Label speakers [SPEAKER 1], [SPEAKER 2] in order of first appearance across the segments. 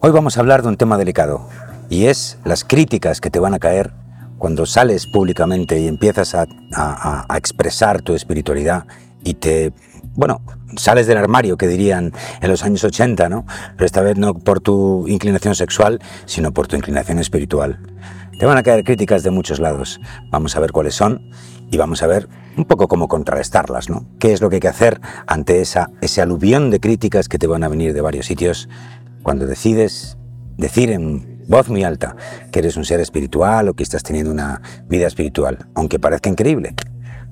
[SPEAKER 1] Hoy vamos a hablar de un tema delicado y es las críticas que te van a caer cuando sales públicamente y empiezas a, expresar tu espiritualidad y te, bueno, sales del armario, que dirían en los años 80, ¿no? Pero esta vez no por tu inclinación sexual, sino por tu inclinación espiritual. Te van a caer críticas de muchos lados. Vamos a ver cuáles son y vamos a ver un poco cómo contrarrestarlas, ¿no? ¿Qué es lo que hay que hacer ante esa, ese aluvión de críticas que te van a venir de varios sitios cuando decides decir en voz muy alta que eres un ser espiritual o que estás teniendo una vida espiritual, aunque parezca increíble.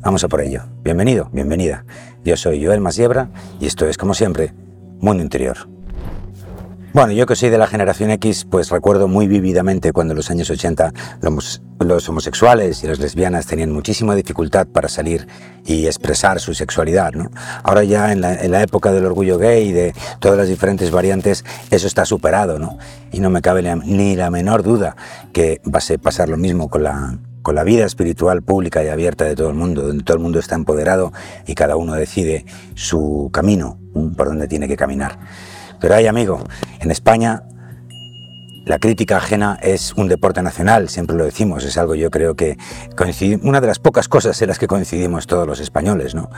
[SPEAKER 1] Vamos a por ello. Bienvenido, bienvenida. Yo soy Joel Masiebra y esto es, como siempre, Mundo Interior. Bueno, yo que soy de la generación X, pues recuerdo muy vívidamente cuando en los años 80 los, homosexuales y las lesbianas tenían muchísima dificultad para salir y expresar su sexualidad. ¿no? Ahora ya en la, época del orgullo gay de todas las diferentes variantes, eso está superado. ¿no? Y no me cabe ni la menor duda que va a pasar lo mismo con la, con la vida espiritual pública y abierta de todo el mundo, donde todo el mundo está empoderado y cada uno decide su camino, por donde tiene que caminar. Pero hay, amigo, en España la crítica ajena es un deporte nacional, siempre lo decimos, es algo yo creo que una de las pocas cosas en las que coincidimos todos los españoles, ¿no?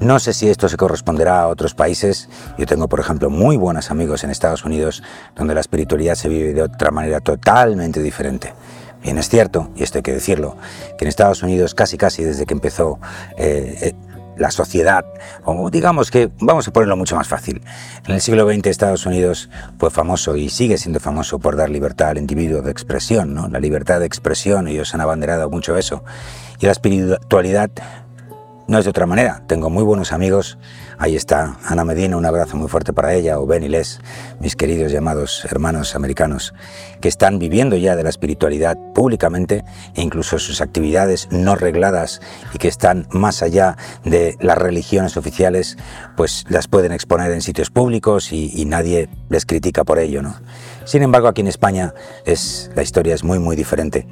[SPEAKER 1] No sé si esto se corresponderá a otros países. Yo tengo, por ejemplo, muy buenos amigos en Estados Unidos donde la espiritualidad se vive de otra manera totalmente diferente. Bien, es cierto, y esto hay que decirlo, que en Estados Unidos casi casi desde que empezó eh, eh, la sociedad, o digamos que, vamos a ponerlo mucho más fácil, en el siglo XX Estados Unidos fue famoso y sigue siendo famoso por dar libertad al individuo de expresión, ¿no? la libertad de expresión, ellos han abanderado mucho eso, y la espiritualidad no es de otra manera. Tengo muy buenos amigos. Ahí está Ana Medina, un abrazo muy fuerte para ella, o Ben y Les, mis queridos llamados hermanos americanos, que están viviendo ya de la espiritualidad públicamente e incluso sus actividades no regladas y que están más allá de las religiones oficiales, pues las pueden exponer en sitios públicos y, nadie les critica por ello. ¿no? Sin embargo, aquí en España es, la historia es muy, muy diferente.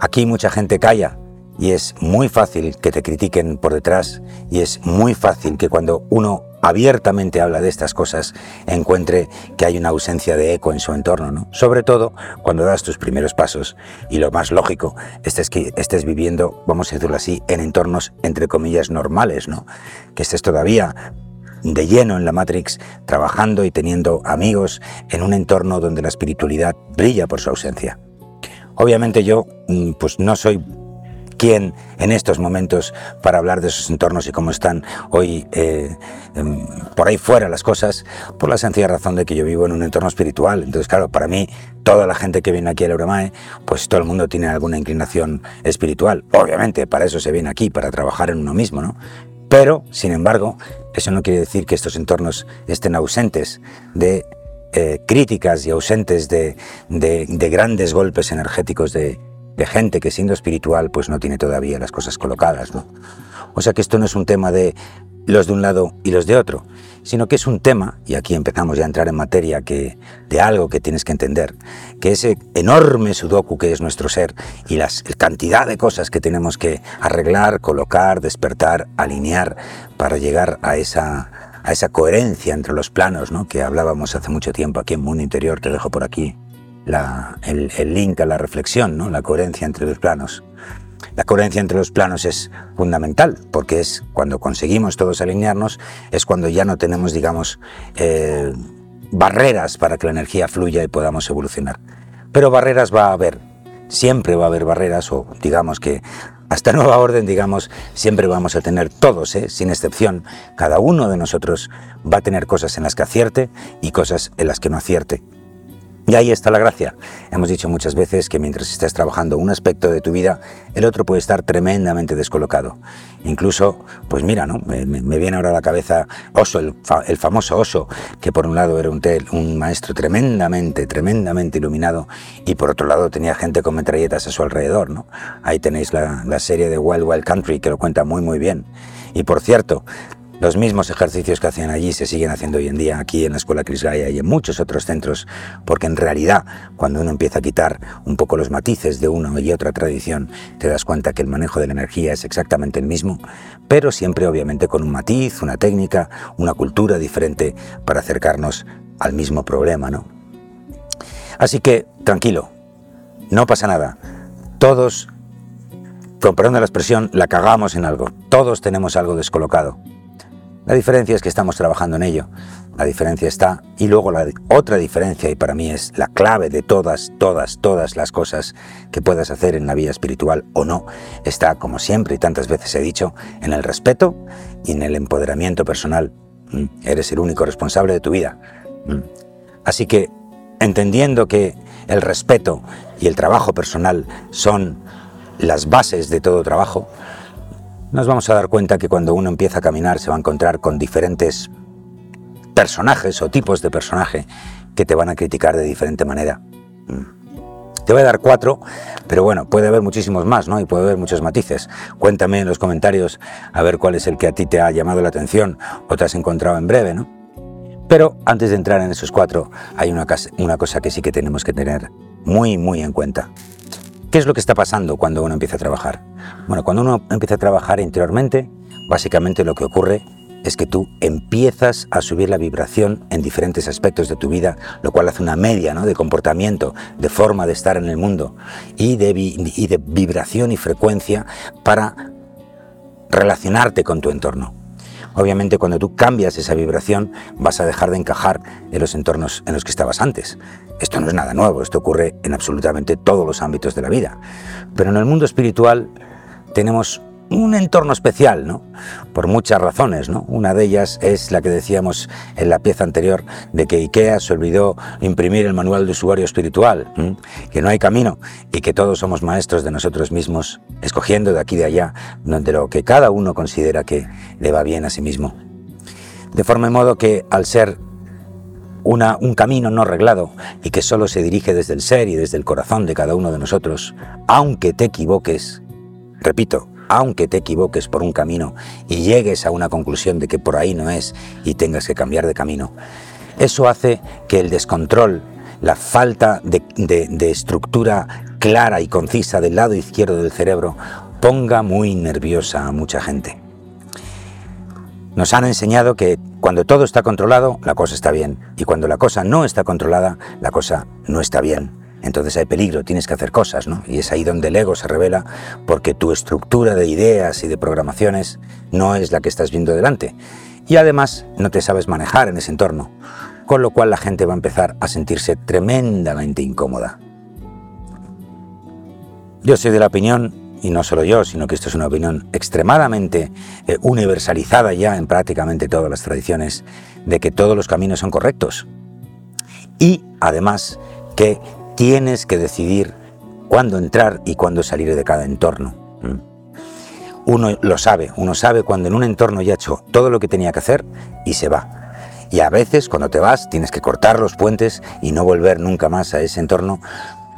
[SPEAKER 1] Aquí mucha gente calla y es muy fácil que te critiquen por detrás y es muy fácil que cuando uno abiertamente habla de estas cosas encuentre que hay una ausencia de eco en su entorno, ¿no? Sobre todo cuando das tus primeros pasos y lo más lógico es que estés viviendo, vamos a decirlo así, en entornos entre comillas normales, ¿no? Que estés todavía de lleno en la Matrix, trabajando y teniendo amigos en un entorno donde la espiritualidad brilla por su ausencia. Obviamente yo mm, pues no soy en estos momentos para hablar de esos entornos y cómo están hoy eh, em, por ahí fuera las cosas, por la sencilla razón de que yo vivo en un entorno espiritual. Entonces, claro, para mí, toda la gente que viene aquí al Euramae, pues todo el mundo tiene alguna inclinación espiritual. Obviamente, para eso se viene aquí, para trabajar en uno mismo, ¿no? Pero, sin embargo, eso no quiere decir que estos entornos estén ausentes de eh, críticas y ausentes de, de grandes golpes energéticos de, de gente que siendo espiritual pues no tiene todavía las cosas colocadas, ¿no? O sea que esto no es un tema de los de un lado y los de otro, sino que es un tema, y aquí empezamos ya a entrar en materia que, de algo que tienes que entender, que ese enorme sudoku que es nuestro ser y la cantidad de cosas que tenemos que arreglar, colocar, despertar, alinear para llegar a esa, a esa coherencia entre los planos ¿no? que hablábamos hace mucho tiempo aquí en Mundo Interior, te dejo por aquí el, link a la reflexión, ¿no? la coherencia entre los planos. La coherencia entre los planos es fundamental, porque es cuando conseguimos todos alinearnos, es cuando ya no tenemos, digamos, eh, barreras para que la energía fluya y podamos evolucionar. Pero barreras va a haber, siempre va a haber barreras, o digamos que hasta nueva orden, digamos, siempre vamos a tener todos, ¿eh? sin excepción, cada uno de nosotros va a tener cosas en las que acierte y cosas en las que no acierte. Y ahí está la gracia. Hemos dicho muchas veces que mientras estés trabajando un aspecto de tu vida, el otro puede estar tremendamente descolocado. Incluso, pues mira, ¿no? Me, viene ahora a la cabeza Oso, el, famoso Oso, que por un lado era un, un maestro tremendamente, tremendamente iluminado, y por otro lado tenía gente con metralletas a su alrededor, ¿no? Ahí tenéis la, la serie de Wild Wild Country, que lo cuenta muy, muy bien. Y por cierto, los mismos ejercicios que hacían allí se siguen haciendo hoy en día aquí en la Escuela Cris Gaia y en muchos otros centros, porque en realidad cuando uno empieza a quitar un poco los matices de una y otra tradición, te das cuenta que el manejo de la energía es exactamente el mismo, pero siempre obviamente con un matiz, una técnica, una cultura diferente para acercarnos al mismo problema, ¿no? Así que, tranquilo, no pasa nada. Todos, con perdón de la expresión, la cagamos en algo. Todos tenemos algo descolocado. La diferencia es que estamos trabajando en ello. La diferencia está, y luego la otra diferencia, y para mí es la clave de todas, todas, todas las cosas que puedas hacer en la vida espiritual o no, está, como siempre y tantas veces he dicho, en el respeto y en el empoderamiento personal. Mm, eres el único responsable de tu vida. Mm. Así que, entendiendo que el respeto y el trabajo personal son las bases de todo trabajo, nos vamos a dar cuenta que cuando uno empieza a caminar se va a encontrar con diferentes personajes o tipos de personaje que te van a criticar de diferente manera. Mm. Te voy a dar cuatro, pero bueno, puede haber muchísimos más, ¿no? Y puede haber muchos matices. Cuéntame en los comentarios a ver cuál es el que a ti te ha llamado la atención o te has encontrado en breve, ¿no? Pero antes de entrar en esos cuatro, hay una, una cosa que sí que tenemos que tener muy, muy en cuenta. ¿Qué es lo que está pasando cuando uno empieza a trabajar? Bueno, cuando uno empieza a trabajar interiormente, básicamente lo que ocurre es que tú empiezas a subir la vibración en diferentes aspectos de tu vida, lo cual hace una media ¿no? de comportamiento, de forma de estar en el mundo y de, y de vibración y frecuencia para relacionarte con tu entorno. Obviamente cuando tú cambias esa vibración vas a dejar de encajar en los entornos en los que estabas antes. Esto no es nada nuevo, esto ocurre en absolutamente todos los ámbitos de la vida. Pero en el mundo espiritual tenemos un entorno especial, ¿no? Por muchas razones, ¿no? Una de ellas es la que decíamos en la pieza anterior de que IKEA se olvidó imprimir el manual de usuario espiritual, que no hay camino y que todos somos maestros de nosotros mismos, escogiendo de aquí y de allá, donde lo que cada uno considera que le va bien a sí mismo. De forma y modo que al ser un camino no arreglado y que solo se dirige desde el ser y desde el corazón de cada uno de nosotros, aunque te equivoques, repito, aunque te equivoques por un camino y llegues a una conclusión de que por ahí no es y tengas que cambiar de camino, eso hace que el descontrol, la falta de, de estructura clara y concisa del lado izquierdo del cerebro ponga muy nerviosa a mucha gente. Nos han enseñado que cuando todo está controlado, la cosa está bien. Y cuando la cosa no está controlada, la cosa no está bien. Entonces hay peligro, tienes que hacer cosas, ¿no? Y es ahí donde el ego se revela porque tu estructura de ideas y de programaciones no es la que estás viendo delante. Y además no te sabes manejar en ese entorno, con lo cual la gente va a empezar a sentirse tremendamente incómoda. Yo soy de la opinión y no solo yo, sino que esto es una opinión extremadamente eh, universalizada ya en prácticamente todas las tradiciones, de que todos los caminos son correctos. Y además que tienes que decidir cuándo entrar y cuándo salir de cada entorno. Uno lo sabe, uno sabe cuando en un entorno ya ha hecho todo lo que tenía que hacer y se va. Y a veces cuando te vas tienes que cortar los puentes y no volver nunca más a ese entorno,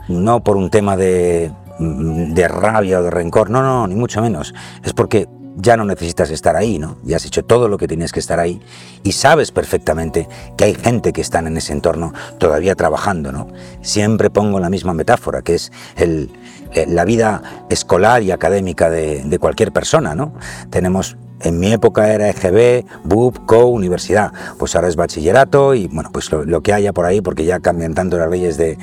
[SPEAKER 1] no por un tema de de rabia o de rencor, no, no, ni mucho menos. Es porque ya no necesitas estar ahí, ¿no? Ya has hecho todo lo que tienes que estar ahí y sabes perfectamente que hay gente que está en ese entorno todavía trabajando, ¿no? Siempre pongo la misma metáfora, que es el, eh, la vida escolar y académica de cualquier persona, ¿no? Tenemos en mi época era EGB, BUP, CO, universidad. Pues ahora es bachillerato y bueno, pues lo, que haya por ahí, porque ya cambian tanto las leyes de,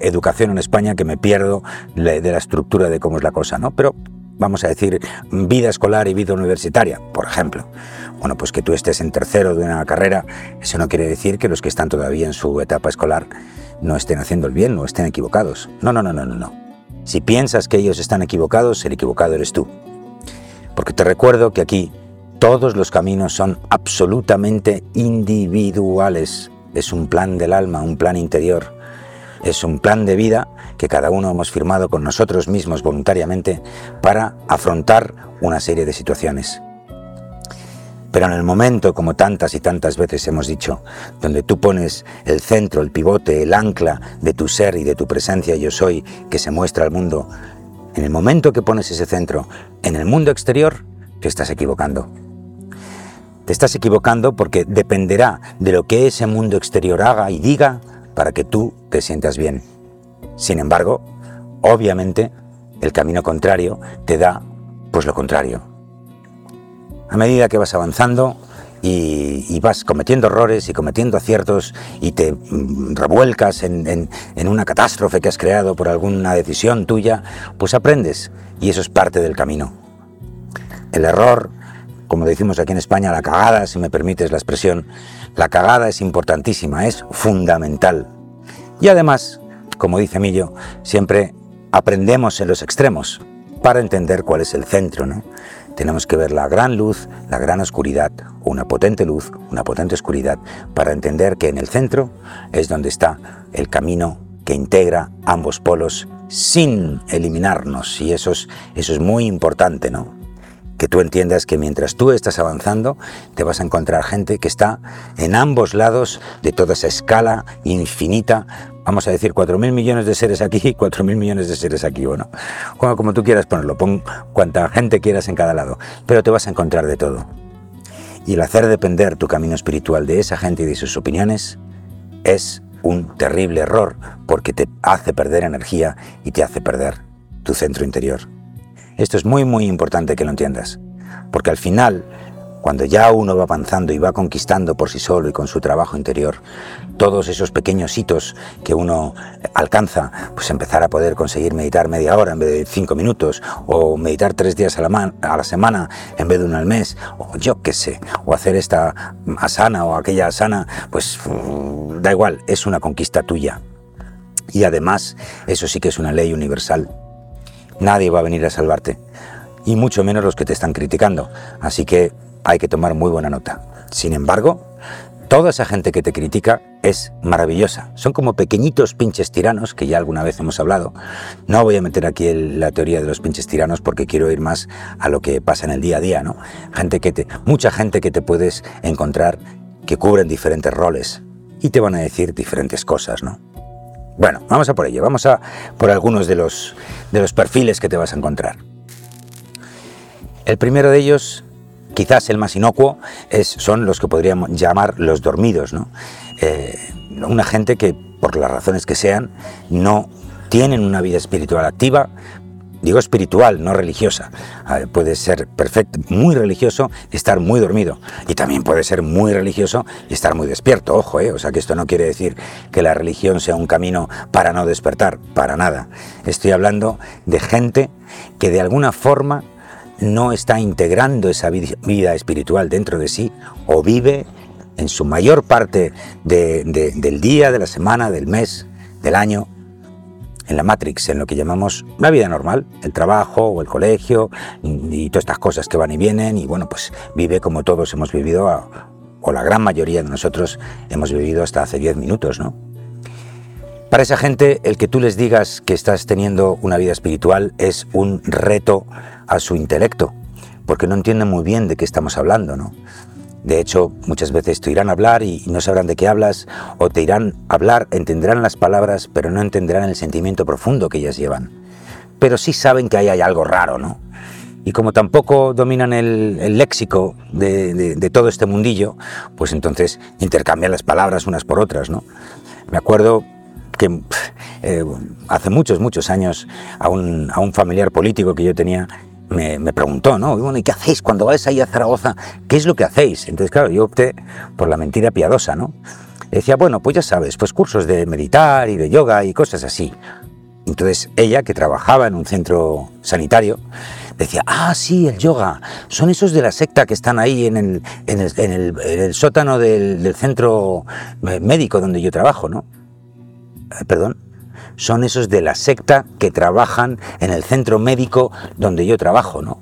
[SPEAKER 1] educación en España que me pierdo de la estructura de cómo es la cosa, ¿no? Pero vamos a decir vida escolar y vida universitaria, por ejemplo. Bueno, pues que tú estés en tercero de una carrera, eso no quiere decir que los que están todavía en su etapa escolar no estén haciendo el bien, no estén equivocados. No, no, no, no, no, no. Si piensas que ellos están equivocados, el equivocado eres tú. Porque te recuerdo que aquí todos los caminos son absolutamente individuales. Es un plan del alma, un plan interior. Es un plan de vida que cada uno hemos firmado con nosotros mismos voluntariamente para afrontar una serie de situaciones. Pero en el momento, como tantas y tantas veces hemos dicho, donde tú pones el centro, el pivote, el ancla de tu ser y de tu presencia yo soy que se muestra al mundo, en el momento que pones ese centro en el mundo exterior, te estás equivocando. Te estás equivocando porque dependerá de lo que ese mundo exterior haga y diga para que tú te sientas bien. Sin embargo, obviamente, el camino contrario te da pues lo contrario. A medida que vas avanzando, y, vas cometiendo errores y cometiendo aciertos y te mm, revuelcas en, una catástrofe que has creado por alguna decisión tuya, pues aprendes y eso es parte del camino. El error, como decimos aquí en España, la cagada, si me permites la expresión, la cagada es importantísima, es fundamental. Y además, como dice Millo, siempre aprendemos en los extremos para entender cuál es el centro, ¿no? Tenemos que ver la gran luz, la gran oscuridad, una potente luz, una potente oscuridad, para entender que en el centro es donde está el camino que integra ambos polos sin eliminarnos. Y eso es, eso es muy importante, ¿no? Que tú entiendas que mientras tú estás avanzando, te vas a encontrar gente que está en ambos lados de toda esa escala infinita vamos a decir, 4.000 millones de seres aquí y 4.000 millones de seres aquí, bueno, como, como tú quieras ponerlo, pon cuanta gente quieras en cada lado, pero te vas a encontrar de todo. Y el hacer depender tu camino espiritual de esa gente y de sus opiniones es un terrible error, porque te hace perder energía y te hace perder tu centro interior. Esto es muy, muy importante que lo entiendas, porque al final cuando ya uno va avanzando y va conquistando por sí solo y con su trabajo interior todos esos pequeños hitos que uno alcanza, pues empezar a poder conseguir meditar media hora en vez de cinco minutos, o meditar tres días a la, semana en vez de uno al mes, o yo qué sé, o hacer esta asana o aquella asana, pues mm, da igual, es una conquista tuya. Y además, eso sí que es una ley universal. Nadie va a venir a salvarte, y mucho menos los que te están criticando. Así que hay que tomar muy buena nota. Sin embargo, toda esa gente que te critica es maravillosa. Son como pequeñitos pinches tiranos, que ya alguna vez hemos hablado. No voy a meter aquí la teoría de los pinches tiranos porque quiero ir más a lo que pasa en el día a día, ¿no? Gente que te, mucha gente que te puedes encontrar que cubren diferentes roles y te van a decir diferentes cosas, ¿no? Bueno, vamos a por ello, vamos a por algunos de los, de los perfiles que te vas a encontrar. El primero de ellos quizás el más inocuo es, son los que podríamos llamar los dormidos, ¿no? Eh, una gente que, por las razones que sean, no tienen una vida espiritual activa, digo espiritual, no religiosa. puede ser perfecto, muy religioso y estar muy dormido. Y también puede ser muy religioso y estar muy despierto, ojo, ¿eh? O sea que esto no quiere decir que la religión sea un camino para no despertar, para nada. Estoy hablando de gente que de alguna forma no está integrando esa vida espiritual dentro de sí o vive en su mayor parte del día, de la semana, del mes, del año, en la Matrix, en lo que llamamos la vida normal, el trabajo o el colegio y, todas estas cosas que van y vienen y bueno, pues vive como todos hemos vivido, o la gran mayoría de nosotros hemos vivido hasta hace 10 minutos, ¿no? Para esa gente, el que tú les digas que estás teniendo una vida espiritual es un reto a su intelecto, porque no entienden muy bien de qué estamos hablando, ¿no? De hecho, muchas veces te irán a hablar y no sabrán de qué hablas, o te irán a hablar, entenderán las palabras, pero no entenderán el sentimiento profundo que ellas llevan. Pero sí saben que ahí hay algo raro, ¿no? Y como tampoco dominan el, léxico de, todo este mundillo, pues entonces intercambian las palabras unas por otras, ¿no? Me acuerdo que eh, hace muchos, muchos años a un familiar político que yo tenía me, preguntó, ¿no? Y bueno, ¿y qué hacéis cuando vais ahí a Zaragoza? ¿Qué es lo que hacéis? Entonces, claro, yo opté por la mentira piadosa, ¿no? decía, bueno, pues ya sabes, pues cursos de meditar y de yoga y cosas así. Entonces, ella, que trabajaba en un centro sanitario, decía, ah, sí, el yoga, son esos de la secta que están ahí en el, en el, en el, sótano del, centro médico donde yo trabajo, ¿no? Eh, perdón, son esos de la secta que trabajan en el centro médico donde yo trabajo, ¿no?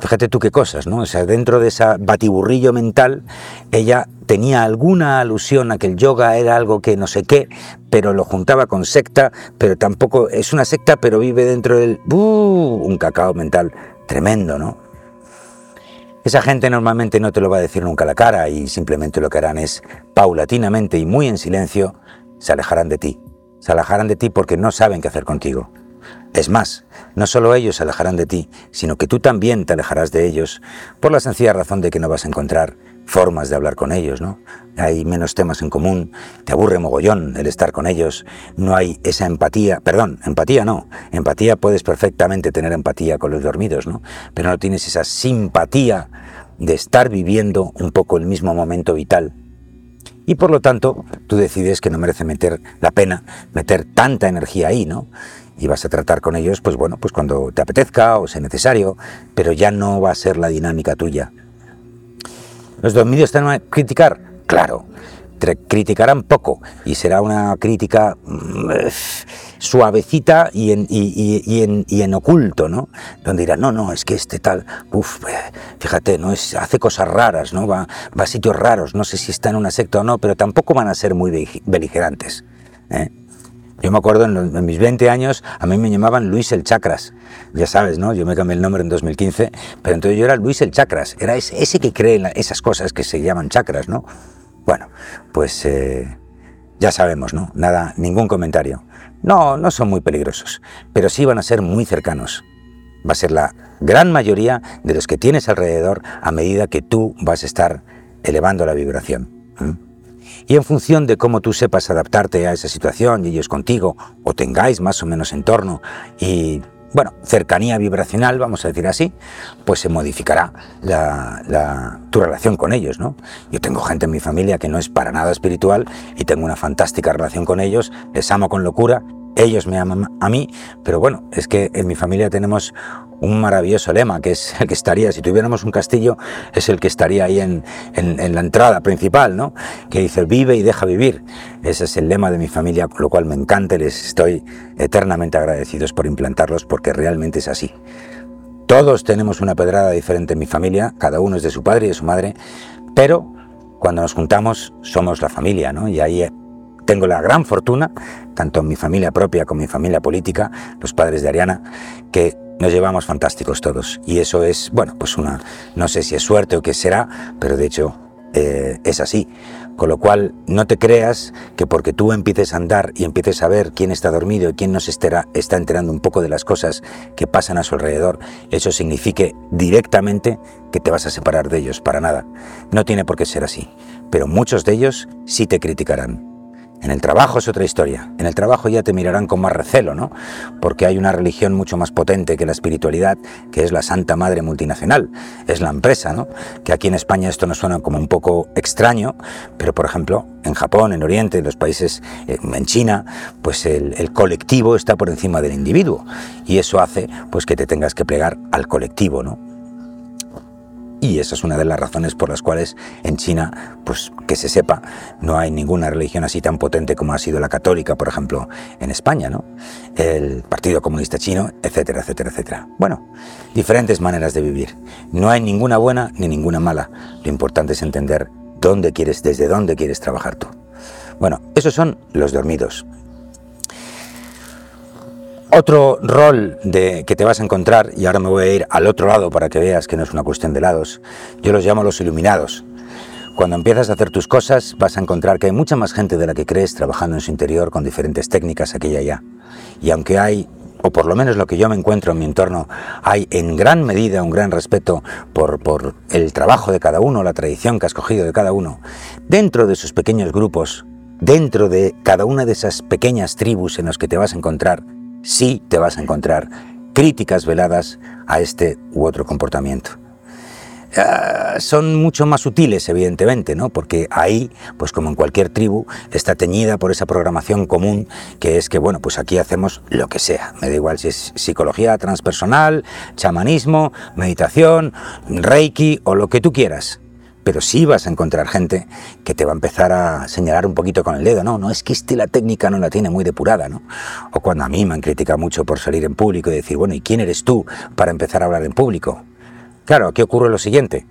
[SPEAKER 1] Fíjate tú qué cosas, ¿no? O sea, dentro de ese batiburrillo mental, ella tenía alguna alusión a que el yoga era algo que no sé qué, pero lo juntaba con secta, pero tampoco es una secta, pero vive dentro del... ¡uh! un cacao mental tremendo, ¿no? Esa gente normalmente no te lo va a decir nunca a la cara y simplemente lo que harán es, paulatinamente y muy en silencio, se alejarán de ti se alejarán de ti porque no saben qué hacer contigo. Es más, no solo ellos se alejarán de ti, sino que tú también te alejarás de ellos, por la sencilla razón de que no vas a encontrar formas de hablar con ellos, ¿no? Hay menos temas en común, te aburre mogollón el estar con ellos, no hay esa empatía, perdón, empatía no, empatía puedes perfectamente tener empatía con los dormidos, ¿no? Pero no tienes esa simpatía de estar viviendo un poco el mismo momento vital. Y por lo tanto, tú decides que no merece meter la pena meter tanta energía ahí, ¿no? Y vas a tratar con ellos, pues bueno, pues cuando te apetezca o sea necesario, pero ya no va a ser la dinámica tuya. ¿Los dos medios están a criticar? Claro, criticarán poco y será una crítica mm, suavecita y en, y, en, oculto, ¿no? Donde dirán, no, no, es que este tal, uff, eh, fíjate, no es, hace cosas raras, ¿no? Va, va, a sitios raros, no sé si está en una secta o no, pero tampoco van a ser muy beligerantes. ¿eh? Yo me acuerdo en, mis 20 años, a mí me llamaban Luis el Chakras. Ya sabes, ¿no? Yo me cambié el nombre en 2015, pero entonces yo era Luis el Chakras. Era ese, que cree en esas cosas que se llaman chakras, ¿no? Bueno, pues eh, ya sabemos, ¿no? Nada, ningún comentario. No, no son muy peligrosos, pero sí van a ser muy cercanos. Va a ser la gran mayoría de los que tienes alrededor a medida que tú vas a estar elevando la vibración. Y en función de cómo tú sepas adaptarte a esa situación y ellos contigo, o tengáis más o menos entorno y bueno, cercanía vibracional, vamos a decir así, pues se modificará tu relación con ellos, ¿no? Yo tengo gente en mi familia que no es para nada espiritual y tengo una fantástica relación con ellos, les amo con locura, ellos me aman a mí, pero bueno, es que en mi familia tenemos un maravilloso lema, que es el que estaría, si tuviéramos un castillo, es el que estaría ahí en, la entrada principal, ¿no? Que dice, vive y deja vivir. Ese es el lema de mi familia, con lo cual me encanta y les estoy eternamente agradecidos por implantarlos, porque realmente es así. Todos tenemos una pedrada diferente en mi familia, cada uno es de su padre y de su madre, pero cuando nos juntamos somos la familia, ¿no? Y ahí tengo la gran fortuna, tanto en mi familia propia como en mi familia política, los padres de Ariana, que nos llevamos fantásticos todos. Y eso es, bueno, pues una, no sé si es suerte o qué será, pero de hecho eh, es así. Con lo cual, no te creas que porque tú empieces a andar y empieces a ver quién está dormido y quién no se está enterando un poco de las cosas que pasan a su alrededor, eso signifique directamente que te vas a separar de ellos, para nada. No tiene por qué ser así. Pero muchos de ellos sí te criticarán. En el trabajo es otra historia. En el trabajo ya te mirarán con más recelo, ¿no? Porque hay una religión mucho más potente que la espiritualidad, que es la Santa Madre Multinacional. Es la empresa, ¿no? Que aquí en España esto nos suena como un poco extraño, pero por ejemplo, en Japón, en Oriente, en los países, eh, en China, pues el, el colectivo está por encima del individuo. Y eso hace pues que te tengas que plegar al colectivo, ¿no? Y esa es una de las razones por las cuales en China, pues que se sepa, no hay ninguna religión así tan potente como ha sido la católica, por ejemplo, en España, ¿no? El Partido Comunista Chino, etcétera, etcétera, etcétera. Bueno, diferentes maneras de vivir. No hay ninguna buena ni ninguna mala. Lo importante es entender dónde quieres, desde dónde quieres trabajar tú. Bueno, esos son los dormidos. Otro rol de, que te vas a encontrar, y ahora me voy a ir al otro lado para que veas que no es una cuestión de lados, yo los llamo los iluminados. Cuando empiezas a hacer tus cosas vas a encontrar que hay mucha más gente de la que crees trabajando en su interior con diferentes técnicas aquí y allá. Y aunque hay, o por lo menos lo que yo me encuentro en mi entorno, hay en gran medida un gran respeto por, por el trabajo de cada uno, la tradición que has cogido de cada uno, dentro de sus pequeños grupos, dentro de cada una de esas pequeñas tribus en las que te vas a encontrar, sí te vas a encontrar críticas veladas a este u otro comportamiento. Ah, son mucho más sutiles, evidentemente, ¿no? porque ahí, pues como en cualquier tribu, está teñida por esa programación común que es que, bueno, pues aquí hacemos lo que sea. Me da igual si es psicología transpersonal, chamanismo, meditación, reiki o lo que tú quieras pero sí vas a encontrar gente que te va a empezar a señalar un poquito con el dedo, no, no es que este la técnica no la tiene muy depurada, ¿no? O cuando a mí me han criticado mucho por salir en público y decir, bueno, ¿y quién eres tú para empezar a hablar en público? Claro, aquí ocurre lo siguiente.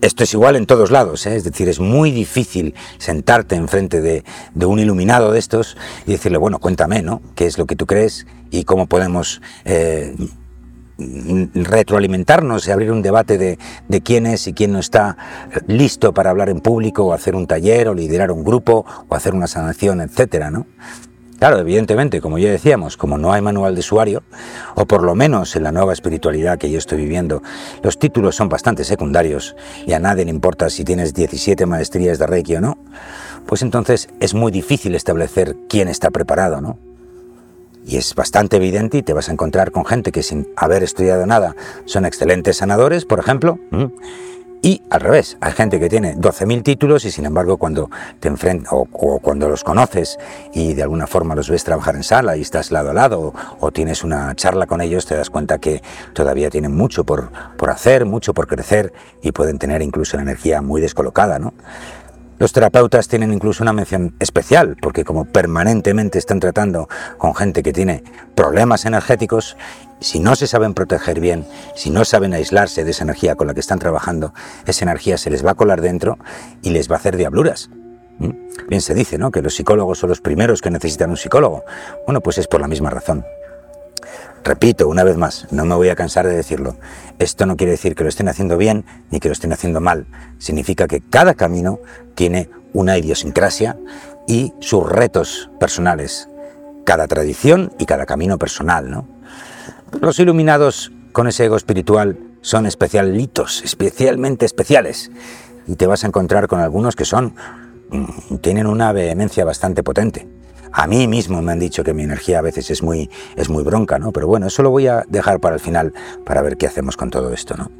[SPEAKER 1] Esto es igual en todos lados, ¿eh? es decir, es muy difícil sentarte enfrente de, un iluminado de estos y decirle, bueno, cuéntame, ¿no? ¿Qué es lo que tú crees y cómo podemos eh, retroalimentarnos y abrir un debate de, quién es y quién no está listo para hablar en público o hacer un taller o liderar un grupo o hacer una sanación, etcétera, ¿no? Claro, evidentemente, como ya decíamos, como no hay manual de usuario, o por lo menos en la nueva espiritualidad que yo estoy viviendo, los títulos son bastante secundarios y a nadie le importa si tienes 17 maestrías de Reiki o no, pues entonces es muy difícil establecer quién está preparado, ¿no? Y es bastante evidente y te vas a encontrar con gente que sin haber estudiado nada son excelentes sanadores, por ejemplo, Y al revés, hay gente que tiene 12.000 títulos y sin embargo cuando te enfrentas o, cuando los conoces y de alguna forma los ves trabajar en sala y estás lado a lado o, tienes una charla con ellos, te das cuenta que todavía tienen mucho por, por hacer, mucho por crecer y pueden tener incluso la energía muy descolocada, ¿no? Los terapeutas tienen incluso una mención especial, porque como permanentemente están tratando con gente que tiene problemas energéticos, si no se saben proteger bien, si no saben aislarse de esa energía con la que están trabajando, esa energía se les va a colar dentro y les va a hacer diabluras. ¿Mm? Bien se dice, ¿no? Que los psicólogos son los primeros que necesitan un psicólogo. Bueno, pues es por la misma razón. Repito una vez más, no me voy a cansar de decirlo. Esto no quiere decir que lo estén haciendo bien ni que lo estén haciendo mal. Significa que cada camino tiene una idiosincrasia y sus retos personales. Cada tradición y cada camino personal, ¿no? Los iluminados con ese ego espiritual son especialitos, especialmente especiales. Y te vas a encontrar con algunos que son mm, tienen una vehemencia bastante potente. A mí mismo me han dicho que mi energía a veces es muy, es muy bronca, ¿no? Pero bueno, eso lo voy a dejar para el final para ver qué hacemos con todo esto, ¿no?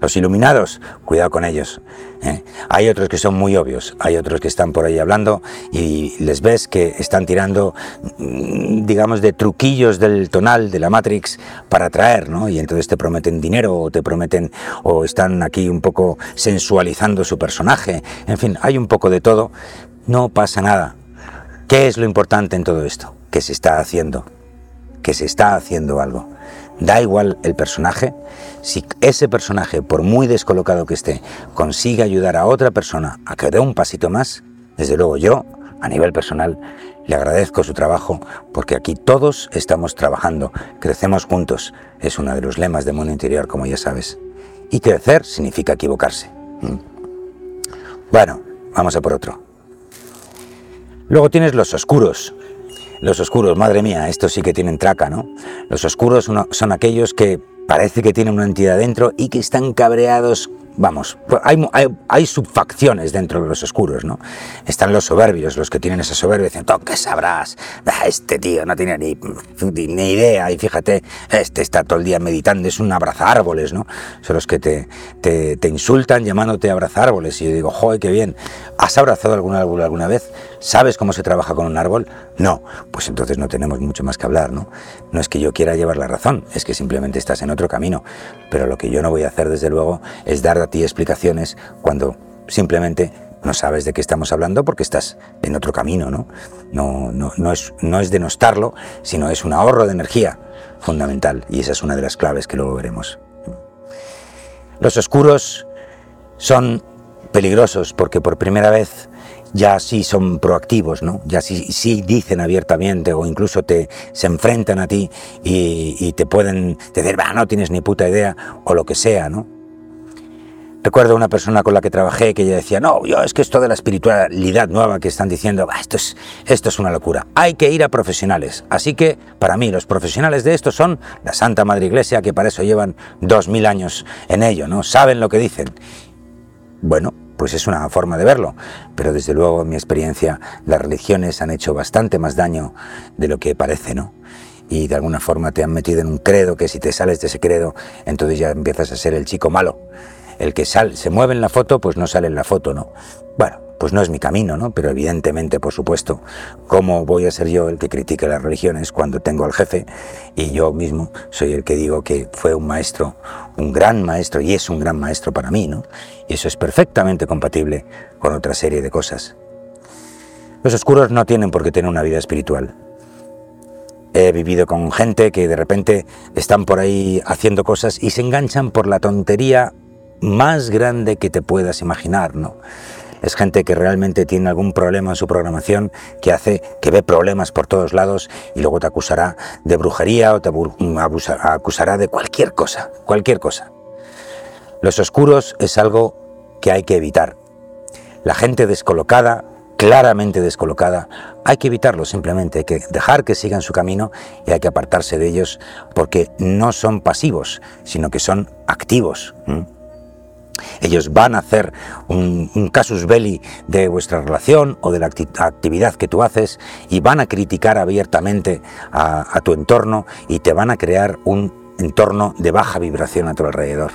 [SPEAKER 1] Los iluminados, cuidado con ellos. ¿eh? Hay otros que son muy obvios, hay otros que están por ahí hablando y les ves que están tirando, mm, digamos, de truquillos del tonal, de la Matrix, para atraer, ¿no? Y entonces te prometen dinero o te prometen, o están aquí un poco sensualizando su personaje. En fin, hay un poco de todo. No pasa nada. ¿Qué es lo importante en todo esto? Que se está haciendo, que se está haciendo algo. Da igual el personaje, si ese personaje, por muy descolocado que esté, consigue ayudar a otra persona a que dé un pasito más, desde luego yo, a nivel personal, le agradezco su trabajo porque aquí todos estamos trabajando, crecemos juntos, es uno de los lemas de Mundo Interior, como ya sabes. Y crecer significa equivocarse. ¿Mm? Bueno, vamos a por otro. Luego tienes los oscuros. Los oscuros, madre mía, estos sí que tienen traca, ¿no? Los oscuros son aquellos que parece que tienen una entidad dentro y que están cabreados vamos, pues hay, hay, subfacciones dentro de los oscuros, ¿no? Están los soberbios, los que tienen esa soberbia, dicen, tú qué sabrás, ah, este tío no tiene ni, ni, idea, y fíjate, este está todo el día meditando, es un árboles, ¿no? Son los que te, te, te insultan llamándote árboles, y yo digo, joder, qué bien, ¿has abrazado algún árbol alguna vez? ¿Sabes cómo se trabaja con un árbol? No, pues entonces no tenemos mucho más que hablar, ¿no? No es que yo quiera llevar la razón, es que simplemente estás en otro camino, pero lo que yo no voy a hacer, desde luego, es dar a ti explicaciones cuando simplemente no sabes de qué estamos hablando porque estás en otro camino, ¿no? No, no, no, es, no es denostarlo, sino es un ahorro de energía fundamental y esa es una de las claves que luego veremos. Los oscuros son peligrosos porque por primera vez ya sí son proactivos, ¿no? Ya sí, sí dicen abiertamente o incluso te, se enfrentan a ti y, te pueden decir, va, no tienes ni puta idea o lo que sea, ¿no? Recuerdo una persona con la que trabajé que ella decía, no, yo es que esto de la espiritualidad nueva que están diciendo, esto es, esto es una locura, hay que ir a profesionales. Así que para mí los profesionales de esto son la Santa Madre Iglesia, que para eso llevan dos mil años en ello, ¿no? Saben lo que dicen. Bueno, pues es una forma de verlo, pero desde luego en mi experiencia las religiones han hecho bastante más daño de lo que parece, ¿no? y de alguna forma te han metido en un credo que si te sales de ese credo, entonces ya empiezas a ser el chico malo el que sale, se mueve en la foto, pues no sale en la foto, ¿no? Bueno, pues no es mi camino, ¿no? Pero evidentemente, por supuesto, ¿cómo voy a ser yo el que critique las religiones cuando tengo al jefe y yo mismo soy el que digo que fue un maestro, un gran maestro y es un gran maestro para mí, ¿no? Y eso es perfectamente compatible con otra serie de cosas. Los oscuros no tienen por qué tener una vida espiritual. He vivido con gente que de repente están por ahí haciendo cosas y se enganchan por la tontería más grande que te puedas imaginar, ¿no? Es gente que realmente tiene algún problema en su programación que hace que ve problemas por todos lados y luego te acusará de brujería o te acusará de cualquier cosa, cualquier cosa. Los oscuros es algo que hay que evitar. La gente descolocada, claramente descolocada, hay que evitarlo simplemente, hay que dejar que sigan su camino y hay que apartarse de ellos porque no son pasivos, sino que son activos. Ellos van a hacer un, casus belli de vuestra relación o de la actividad que tú haces y van a criticar abiertamente a, tu entorno y te van a crear un entorno de baja vibración a tu alrededor.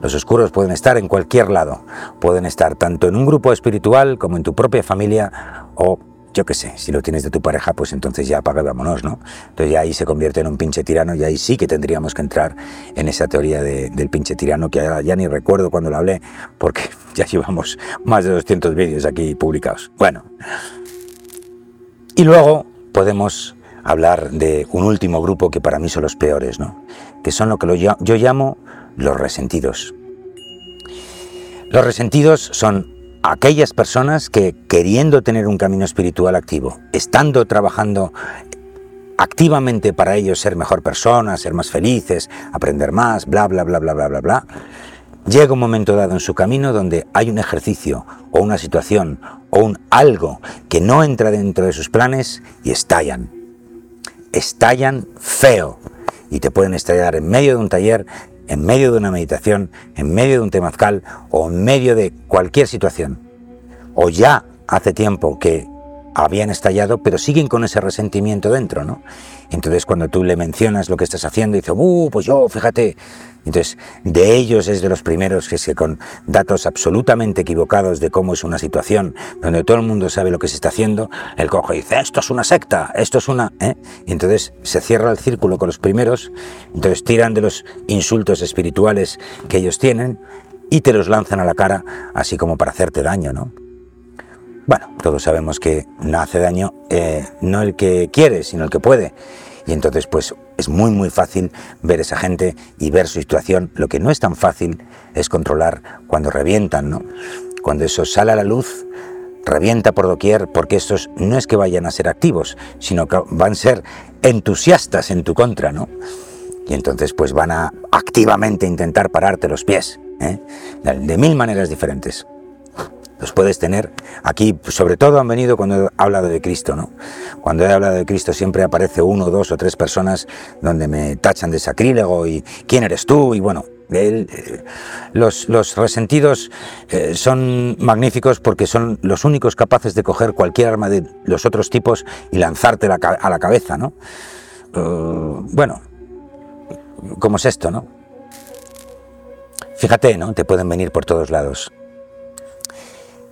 [SPEAKER 1] Los oscuros pueden estar en cualquier lado, pueden estar tanto en un grupo espiritual como en tu propia familia o yo qué sé, si lo tienes de tu pareja, pues entonces ya apaga vámonos, ¿no? Entonces ya ahí se convierte en un pinche tirano y ahí sí que tendríamos que entrar en esa teoría del pinche tirano que ya, ya, ni recuerdo cuando lo hablé porque ya llevamos más de 200 vídeos aquí publicados. Bueno, y luego podemos hablar de un último grupo que para mí son los peores, ¿no? Que son lo que yo llamo los resentidos. Los resentidos son aquellas personas que queriendo tener un camino espiritual activo, estando trabajando activamente para ellos ser mejor persona, ser más felices, aprender más, bla, bla, bla, bla, bla, bla, bla, llega un momento dado en su camino donde hay un ejercicio o una situación o un algo que no entra dentro de sus planes y estallan. Estallan feo y te pueden estallar en medio de un taller, en medio de una meditación, en medio de un temazcal o en medio de cualquier situación. O ya hace tiempo que habían estallado, pero siguen con ese resentimiento dentro, ¿no? Entonces cuando tú le mencionas lo que estás haciendo, dice, ¡uh, pues yo, fíjate! Entonces, de ellos es de los primeros que se con datos absolutamente equivocados de cómo es una situación, donde todo el mundo sabe lo que se está haciendo, el cojo dice, esto es una secta, esto es una... ¿eh? Y entonces se cierra el círculo con los primeros, entonces tiran de los insultos espirituales que ellos tienen y te los lanzan a la cara, así como para hacerte daño, ¿no? Bueno, todos sabemos que no hace daño eh, no el que quiere, sino el que puede. Y entonces pues es muy muy fácil ver esa gente y ver su situación. Lo que no es tan fácil es controlar cuando revientan, ¿no? Cuando eso sale a la luz, revienta por doquier, porque estos no es que vayan a ser activos, sino que van a ser entusiastas en tu contra, ¿no? Y entonces pues van a activamente intentar pararte los pies, ¿eh? de mil maneras diferentes los puedes tener. Aquí, sobre todo, han venido cuando he hablado de Cristo, ¿no? Cuando he hablado de Cristo siempre aparece uno, dos o tres personas donde me tachan de sacrílego y ¿quién eres tú? Y bueno, eh, los, los, resentidos eh, son magníficos porque son los únicos capaces de coger cualquier arma de los otros tipos y lanzarte a la cabeza, ¿no? Uh, bueno, ¿cómo es esto, no? Fíjate, ¿no? Te pueden venir por todos lados.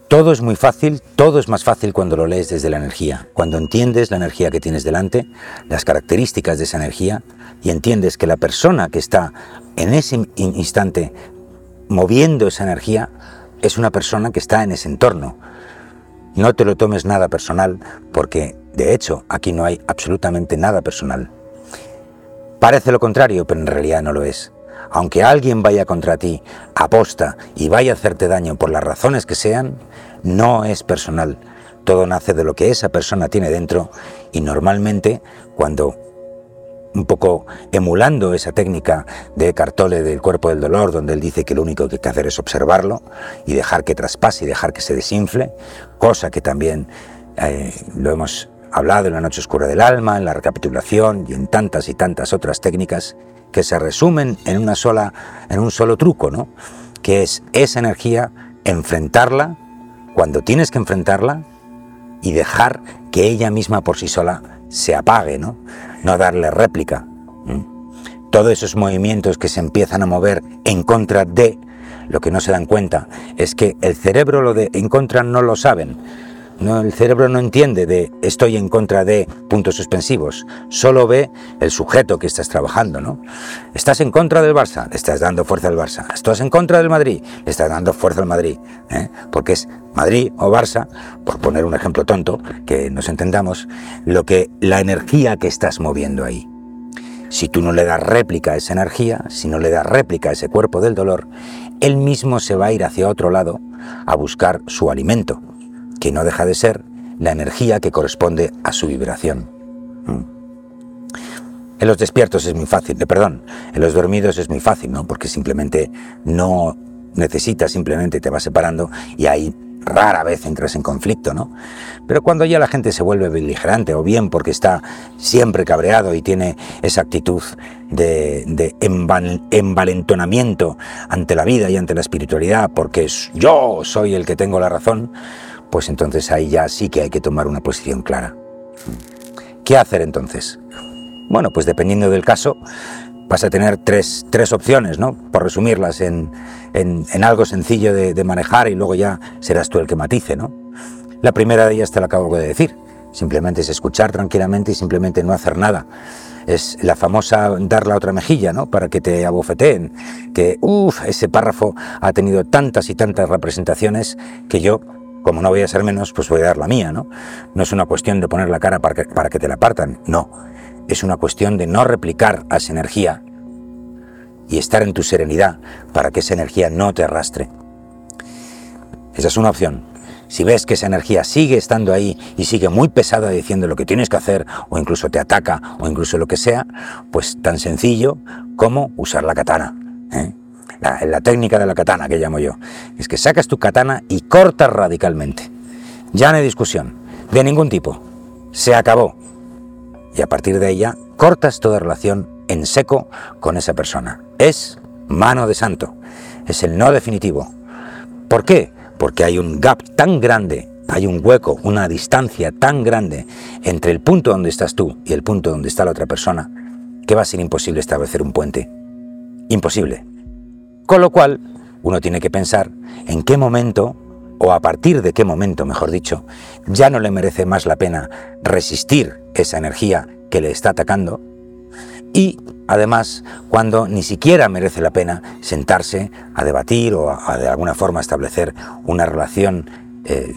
[SPEAKER 1] Todo es muy fácil, todo es más fácil cuando lo lees desde la energía, cuando entiendes la energía que tienes delante, las características de esa energía y entiendes que la persona que está en ese instante moviendo esa energía es una persona que está en ese entorno. No te lo tomes nada personal porque de hecho aquí no hay absolutamente nada personal. Parece lo contrario, pero en realidad no lo es aunque alguien vaya contra ti, aposta y vaya a hacerte daño por las razones que sean, no es personal. Todo nace de lo que esa persona tiene dentro y normalmente cuando un poco emulando esa técnica de Cartole del cuerpo del dolor, donde él dice que lo único que hay que hacer es observarlo y dejar que traspase y dejar que se desinfle, cosa que también eh, lo hemos hablado en la noche oscura del alma, en la recapitulación y en tantas y tantas otras técnicas, que se resumen en, una sola, en un solo truco, ¿no? que es esa energía, enfrentarla cuando tienes que enfrentarla y dejar que ella misma por sí sola se apague, no, no darle réplica. Todos esos movimientos que se empiezan a mover en contra de, lo que no se dan cuenta es que el cerebro lo de en contra no lo saben, no, el cerebro no entiende de estoy en contra de puntos suspensivos, solo ve el sujeto que estás trabajando, ¿no? Estás en contra del Barça, estás dando fuerza al Barça. Estás en contra del Madrid, estás dando fuerza al Madrid, ¿eh? porque es Madrid o Barça, por poner un ejemplo tonto, que nos entendamos, lo que la energía que estás moviendo ahí. Si tú no le das réplica a esa energía, si no le das réplica a ese cuerpo del dolor, él mismo se va a ir hacia otro lado a buscar su alimento que no deja de ser la energía que corresponde a su vibración. Mm. En los despiertos es muy fácil, eh, perdón, en los dormidos es muy fácil, ¿no? Porque simplemente no necesitas, simplemente te vas separando y ahí rara vez entras en conflicto, ¿no? Pero cuando ya la gente se vuelve beligerante o bien porque está siempre cabreado y tiene esa actitud de, de envalentonamiento ante la vida y ante la espiritualidad, porque yo soy el que tengo la razón, pues entonces ahí ya sí que hay que tomar una posición clara. ¿Qué hacer entonces? Bueno, pues dependiendo del caso, vas a tener tres, tres opciones, ¿no? Por resumirlas en, en, algo sencillo de, manejar y luego ya serás tú el que matice, ¿no? La primera de ellas te la acabo de decir. Simplemente es escuchar tranquilamente y simplemente no hacer nada. Es la famosa dar la otra mejilla, ¿no? Para que te abofeteen. Que, uff, ese párrafo ha tenido tantas y tantas representaciones que yo como no voy a ser menos, pues voy a dar la mía, ¿no? No es una cuestión de poner la cara para que, para que te la partan, no. Es una cuestión de no replicar a esa energía y estar en tu serenidad para que esa energía no te arrastre. Esa es una opción. Si ves que esa energía sigue estando ahí y sigue muy pesada diciendo lo que tienes que hacer o incluso te ataca o incluso lo que sea, pues tan sencillo como usar la katana. ¿eh? La, técnica de la katana que llamo yo, es que sacas tu katana y cortas radicalmente. Ya no hay discusión, de ningún tipo. Se acabó. Y a partir de ella, cortas toda relación en seco con esa persona. Es mano de santo. Es el no definitivo. ¿Por qué? Porque hay un gap tan grande, hay un hueco, una distancia tan grande entre el punto donde estás tú y el punto donde está la otra persona, que va a ser imposible establecer un puente. Imposible. Con lo cual, uno tiene que pensar en qué momento, o a partir de qué momento, mejor dicho, ya no le merece más la pena resistir esa energía que le está atacando y además cuando ni siquiera merece la pena sentarse a debatir o a, de alguna forma establecer una relación eh,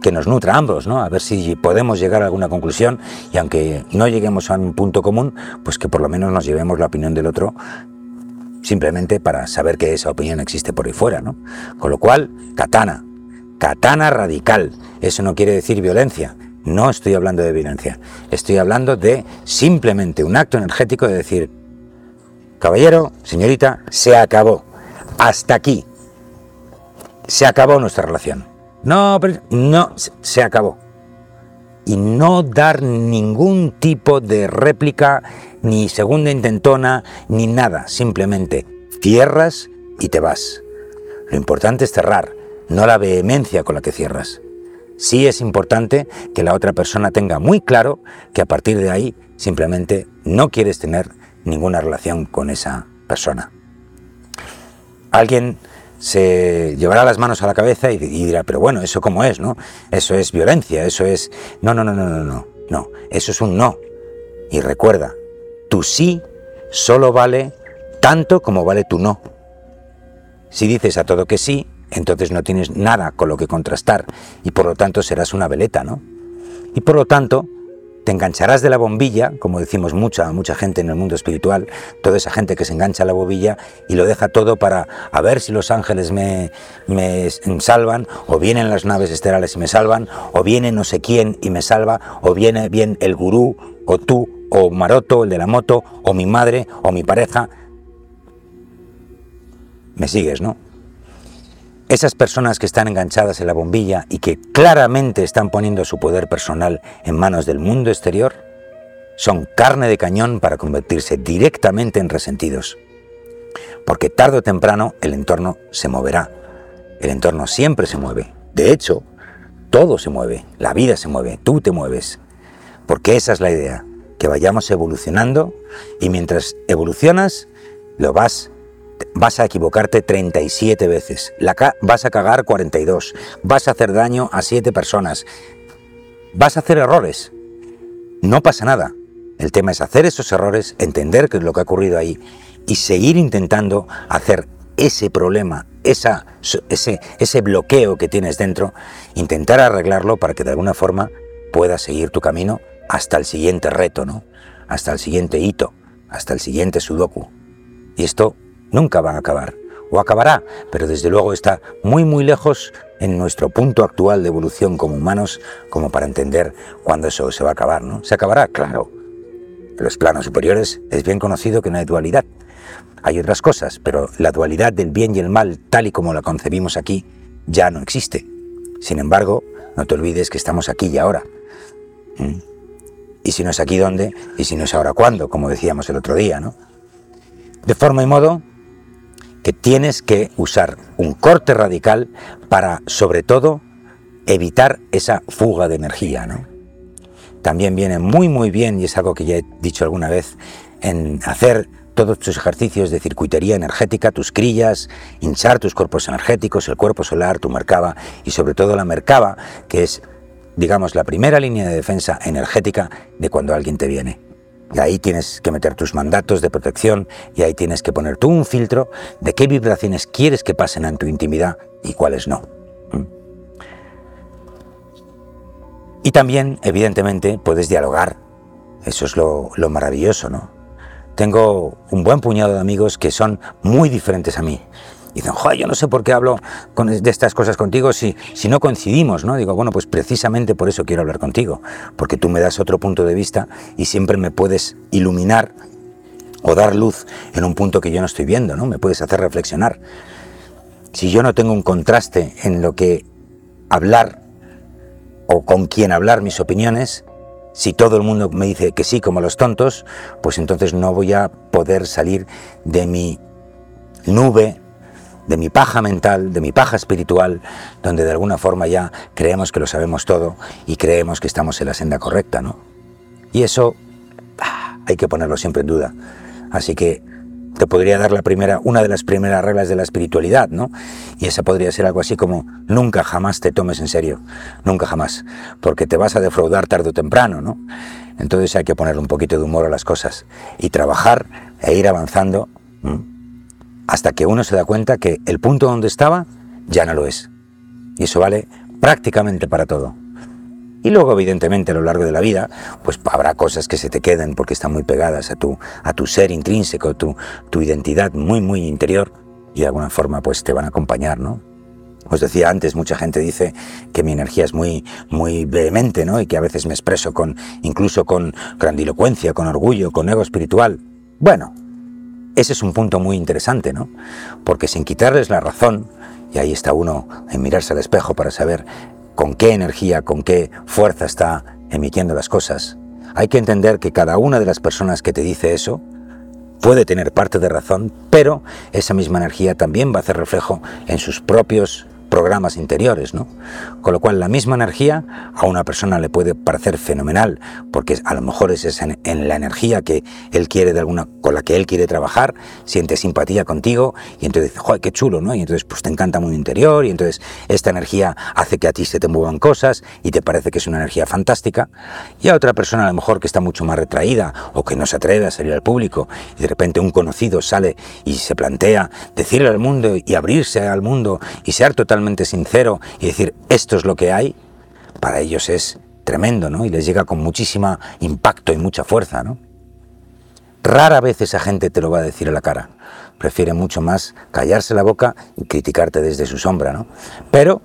[SPEAKER 1] que nos nutra a ambos, ¿no? A ver si podemos llegar a alguna conclusión y aunque no lleguemos a un punto común, pues que por lo menos nos llevemos la opinión del otro simplemente para saber que esa opinión existe por ahí fuera, ¿no? Con lo cual, katana, katana radical, eso no quiere decir violencia, no estoy hablando de violencia, estoy hablando de simplemente un acto energético de decir, caballero, señorita, se acabó, hasta aquí, se acabó nuestra relación. No, no, se acabó. Y no dar ningún tipo de réplica ni segunda intentona, ni nada, simplemente cierras y te vas. Lo importante es cerrar, no la vehemencia con la que cierras. Sí es importante que la otra persona tenga muy claro que a partir de ahí simplemente no quieres tener ninguna relación con esa persona. Alguien se llevará las manos a la cabeza y, dirá, pero bueno, ¿eso cómo es? ¿no? Eso es violencia, eso es... No, no, no, no, no, no, no, eso es un no. Y recuerda, tu sí solo vale tanto como vale tu no. Si dices a todo que sí, entonces no tienes nada con lo que contrastar y por lo tanto serás una veleta, ¿no? Y por lo tanto te engancharás de la bombilla, como decimos mucha, mucha gente en el mundo espiritual, toda esa gente que se engancha a la bombilla y lo deja todo para a ver si los ángeles me, me salvan, o vienen las naves estelares y me salvan, o viene no sé quién y me salva, o viene bien el gurú, o tú, o Maroto, el de la moto, o mi madre, o mi pareja. Me sigues, ¿no? Esas personas que están enganchadas en la bombilla y que claramente están poniendo su poder personal en manos del mundo exterior, son carne de cañón para convertirse directamente en resentidos. Porque tarde o temprano el entorno se moverá. El entorno siempre se mueve. De hecho, todo se mueve. La vida se mueve. Tú te mueves. Porque esa es la idea que vayamos evolucionando y mientras evolucionas lo vas vas a equivocarte 37 veces, la vas a cagar 42, vas a hacer daño a 7 personas, vas a hacer errores. No pasa nada. El tema es hacer esos errores, entender qué es lo que ha ocurrido ahí y seguir intentando hacer ese problema, ese, ese bloqueo que tienes dentro, intentar arreglarlo para que de alguna forma puedas seguir tu camino hasta el siguiente reto, ¿no? Hasta el siguiente hito, hasta el siguiente sudoku. Y esto nunca va a acabar, o acabará, pero desde luego está muy muy lejos en nuestro punto actual de evolución como humanos como para entender cuándo eso se va a acabar, ¿no? Se acabará, claro. En los planos superiores es bien conocido que no hay dualidad. Hay otras cosas, pero la dualidad del bien y el mal, tal y como la concebimos aquí, ya no existe. Sin embargo, no te olvides que estamos aquí y ahora. ¿Mm? Y si no es aquí, ¿dónde? Y si no es ahora, ¿cuándo? Como decíamos el otro día, ¿no? De forma y modo que tienes que usar un corte radical para, sobre todo, evitar esa fuga de energía, ¿no? También viene muy, muy bien, y es algo que ya he dicho alguna vez, en hacer todos tus ejercicios de circuitería energética, tus crillas, hinchar tus cuerpos energéticos, el cuerpo solar, tu mercaba y sobre todo la mercaba, que es, digamos, la primera línea de defensa energética de cuando alguien te viene. Y ahí tienes que meter tus mandatos de protección y ahí tienes que poner tú un filtro de qué vibraciones quieres que pasen en tu intimidad y cuáles no. Y también, evidentemente, puedes dialogar. Eso es lo, lo maravilloso, ¿no? Tengo un buen puñado de amigos que son muy diferentes a mí. Y dicen, joder, yo no sé por qué hablo de estas cosas contigo si, si no coincidimos, ¿no? Digo, bueno, pues precisamente por eso quiero hablar contigo, porque tú me das otro punto de vista y siempre me puedes iluminar o dar luz en un punto que yo no estoy viendo, ¿no? Me puedes hacer reflexionar. Si yo no tengo un contraste en lo que hablar o con quién hablar mis opiniones, si todo el mundo me dice que sí como los tontos, pues entonces no voy a poder salir de mi nube, de mi paja mental, de mi paja espiritual, donde de alguna forma ya creemos que lo sabemos todo y creemos que estamos en la senda correcta, ¿no? Y eso ah, hay que ponerlo siempre en duda. Así que te podría dar la primera, una de las primeras reglas de la espiritualidad, ¿no? Y esa podría ser algo así como nunca jamás te tomes en serio, nunca jamás, porque te vas a defraudar tarde o temprano, ¿no? Entonces hay que poner un poquito de humor a las cosas y trabajar e ir avanzando hasta que uno se da cuenta que el punto donde estaba ya no lo es. Y eso vale prácticamente para todo. Y luego, evidentemente, a lo largo de la vida, pues habrá cosas que se te queden porque están muy pegadas a tu, a tu ser intrínseco, tu, tu identidad muy, muy interior, y de alguna forma, pues te van a acompañar, ¿no? Os decía antes, mucha gente dice que mi energía es muy, muy vehemente, ¿no? Y que a veces me expreso con, incluso con grandilocuencia, con orgullo, con ego espiritual. Bueno, ese es un punto muy interesante, ¿no? Porque sin quitarles la razón, y ahí está uno en mirarse al espejo para saber con qué energía, con qué fuerza está emitiendo las cosas. Hay que entender que cada una de las personas que te dice eso puede tener parte de razón, pero esa misma energía también va a hacer reflejo en sus propios programas interiores, ¿no? Con lo cual la misma energía a una persona le puede parecer fenomenal, porque a lo mejor es en, la energía que él quiere de alguna, con la que él quiere trabajar, siente simpatía contigo y entonces dice, joder, qué chulo, ¿no? Y entonces pues te encanta muy interior y entonces esta energía hace que a ti se te muevan cosas y te parece que es una energía fantástica. Y a otra persona a lo mejor que está mucho más retraída o que no se atreve a salir al público y de repente un conocido sale y se plantea decirle al mundo y abrirse al mundo y ser totalmente sincero y decir esto es lo que hay, para ellos es tremendo, ¿no? Y les llega con muchísima impacto y mucha fuerza, ¿no? Rara vez esa gente te lo va a decir a la cara. Prefiere mucho más callarse la boca y criticarte desde su sombra, ¿no? Pero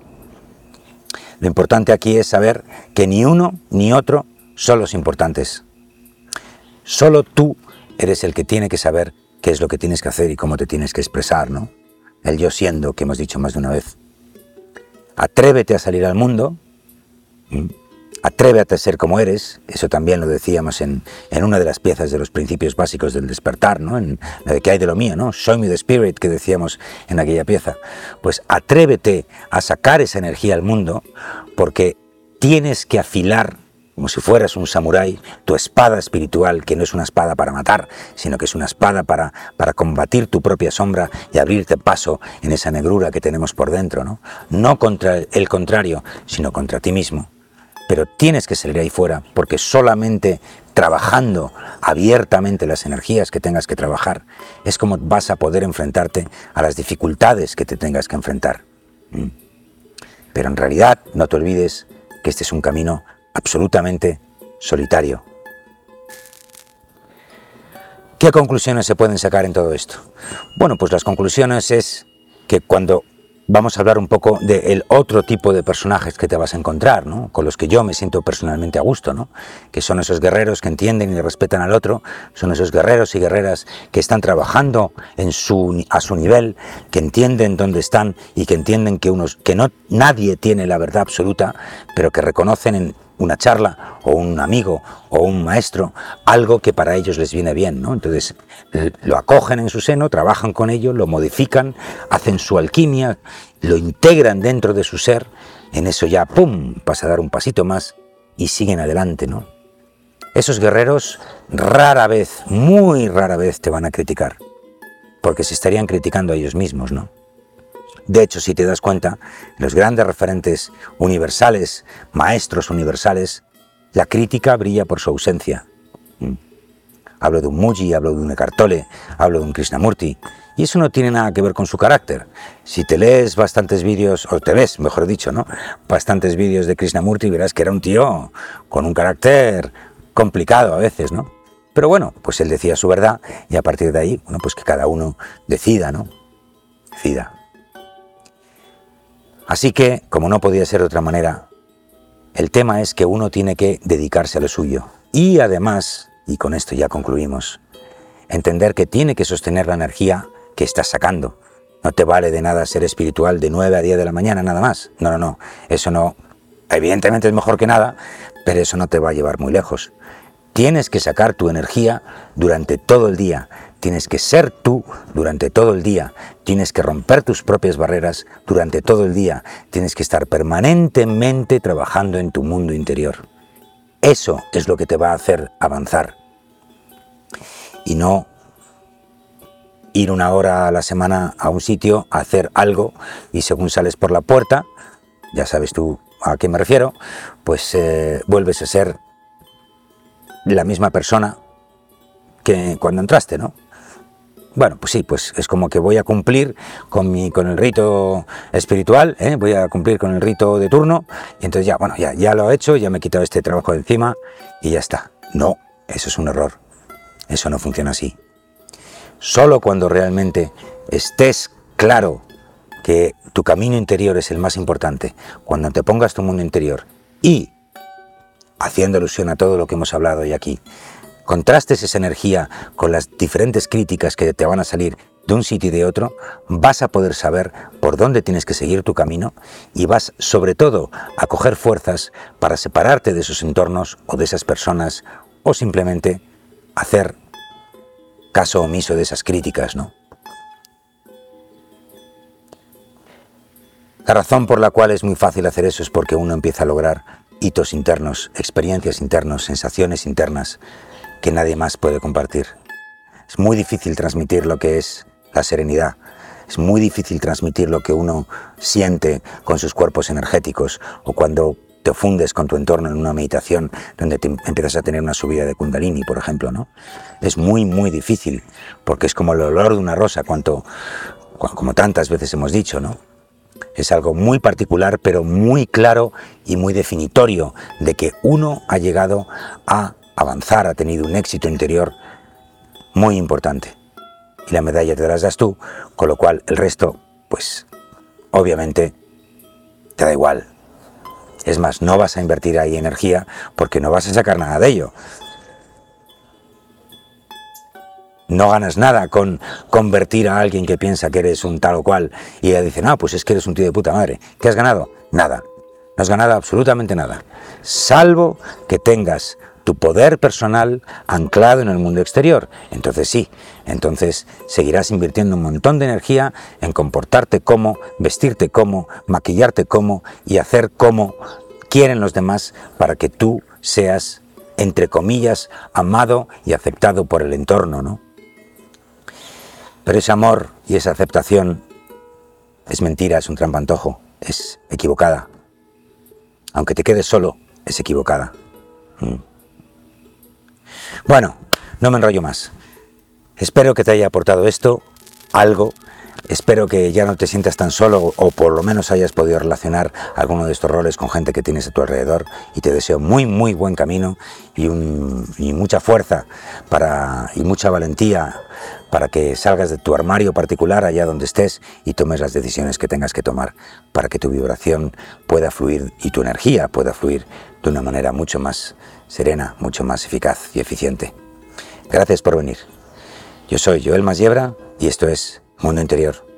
[SPEAKER 1] lo importante aquí es saber que ni uno ni otro son los importantes. Solo tú eres el que tiene que saber qué es lo que tienes que hacer y cómo te tienes que expresar, ¿no? El yo siendo, que hemos dicho más de una vez. Atrévete a salir al mundo, atrévete a ser como eres, eso también lo decíamos en, una de las piezas de los principios básicos del despertar, ¿no? en la de que hay de lo mío, ¿no? Show me the spirit que decíamos en aquella pieza. Pues atrévete a sacar esa energía al mundo porque tienes que afilar como si fueras un samurái, tu espada espiritual, que no es una espada para matar, sino que es una espada para, para combatir tu propia sombra y abrirte paso en esa negrura que tenemos por dentro, ¿no? No contra el contrario, sino contra ti mismo. Pero tienes que salir ahí fuera, porque solamente trabajando abiertamente las energías que tengas que trabajar, es como vas a poder enfrentarte a las dificultades que te tengas que enfrentar. ¿Mm? Pero en realidad, no te olvides que este es un camino absolutamente solitario. ¿Qué conclusiones se pueden sacar en todo esto? Bueno, pues las conclusiones es que cuando vamos a hablar un poco del otro tipo de personajes que te vas a encontrar, ¿no? con los que yo me siento personalmente a gusto, ¿no? que son esos guerreros que entienden y respetan al otro, son esos guerreros y guerreras que están trabajando en su, a su nivel, que entienden dónde están y que entienden que, unos, que no, nadie tiene la verdad absoluta, pero que reconocen en una charla o un amigo o un maestro, algo que para ellos les viene bien, ¿no? Entonces lo acogen en su seno, trabajan con ello, lo modifican, hacen su alquimia, lo integran dentro de su ser, en eso ya, ¡pum!, pasa a dar un pasito más y siguen adelante, ¿no? esos guerreros rara vez, muy rara vez te van a criticar, porque se estarían criticando a ellos mismos, ¿no? De hecho, si te das cuenta, los grandes referentes universales, maestros universales, la crítica brilla por su ausencia. Mm. Hablo de un Muji, hablo de un Eckhart Tolle, hablo de un Krishnamurti, y eso no tiene nada que ver con su carácter. Si te lees bastantes vídeos, o te ves, mejor dicho, ¿no? Bastantes vídeos de Krishnamurti, verás que era un tío con un carácter complicado a veces, ¿no? Pero bueno, pues él decía su verdad y a partir de ahí, bueno, pues que cada uno decida, ¿no? Decida. Así que, como no podía ser de otra manera, el tema es que uno tiene que dedicarse a lo suyo. Y además, y con esto ya concluimos, entender que tiene que sostener la energía que estás sacando. No te vale de nada ser espiritual de 9 a 10 de la mañana nada más. No, no, no. Eso no. Evidentemente es mejor que nada, pero eso no te va a llevar muy lejos. Tienes que sacar tu energía durante todo el día. Tienes que ser tú durante todo el día. Tienes que romper tus propias barreras durante todo el día. Tienes que estar permanentemente trabajando en tu mundo interior. Eso es lo que te va a hacer avanzar. Y no ir una hora a la semana a un sitio a hacer algo y según sales por la puerta, ya sabes tú a qué me refiero, pues eh, vuelves a ser la misma persona que cuando entraste, ¿no? Bueno, pues sí, pues es como que voy a cumplir con, mi, con el rito espiritual, ¿eh? voy a cumplir con el rito de turno, y entonces ya, bueno, ya, ya lo he hecho, ya me he quitado este trabajo de encima y ya está. No, eso es un error. Eso no funciona así. Solo cuando realmente estés claro que tu camino interior es el más importante, cuando te pongas tu mundo interior y, haciendo alusión a todo lo que hemos hablado hoy aquí, contrastes esa energía con las diferentes críticas que te van a salir de un sitio y de otro, vas a poder saber por dónde tienes que seguir tu camino y vas sobre todo a coger fuerzas para separarte de esos entornos o de esas personas o simplemente hacer caso omiso de esas críticas, ¿no? La razón por la cual es muy fácil hacer eso es porque uno empieza a lograr hitos internos, experiencias internas, sensaciones internas que nadie más puede compartir. Es muy difícil transmitir lo que es la serenidad. Es muy difícil transmitir lo que uno siente con sus cuerpos energéticos o cuando te fundes con tu entorno en una meditación donde te empiezas a tener una subida de kundalini, por ejemplo, ¿no? Es muy, muy difícil, porque es como el olor de una rosa, cuanto, como tantas veces hemos dicho, ¿no? Es algo muy particular, pero muy claro y muy definitorio de que uno ha llegado a avanzar, ha tenido un éxito interior muy importante. Y la medalla te la das tú, con lo cual el resto, pues, obviamente, te da igual, es más, no vas a invertir ahí energía porque no vas a sacar nada de ello. No ganas nada con convertir a alguien que piensa que eres un tal o cual y ella dice, no, pues es que eres un tío de puta madre. ¿Qué has ganado? Nada. No has ganado absolutamente nada. Salvo que tengas tu poder personal anclado en el mundo exterior. Entonces sí, entonces seguirás invirtiendo un montón de energía en comportarte como, vestirte como, maquillarte como y hacer como quieren los demás para que tú seas, entre comillas, amado y aceptado por el entorno, ¿no? Pero ese amor y esa aceptación es mentira, es un trampantojo, es equivocada. Aunque te quedes solo, es equivocada. Mm. Bueno, no me enrollo más. Espero que te haya aportado esto algo. Espero que ya no te sientas tan solo o por lo menos hayas podido relacionar alguno de estos roles con gente que tienes a tu alrededor y te deseo muy muy buen camino y, mucha fuerza para, y mucha valentía para que salgas de tu armario particular allá donde estés y tomes las decisiones que tengas que tomar para que tu vibración pueda fluir y tu energía pueda fluir de una manera mucho más serena, mucho más eficaz y eficiente. Gracias por venir. Yo soy Joel Masiebra y esto es Mundo Interior.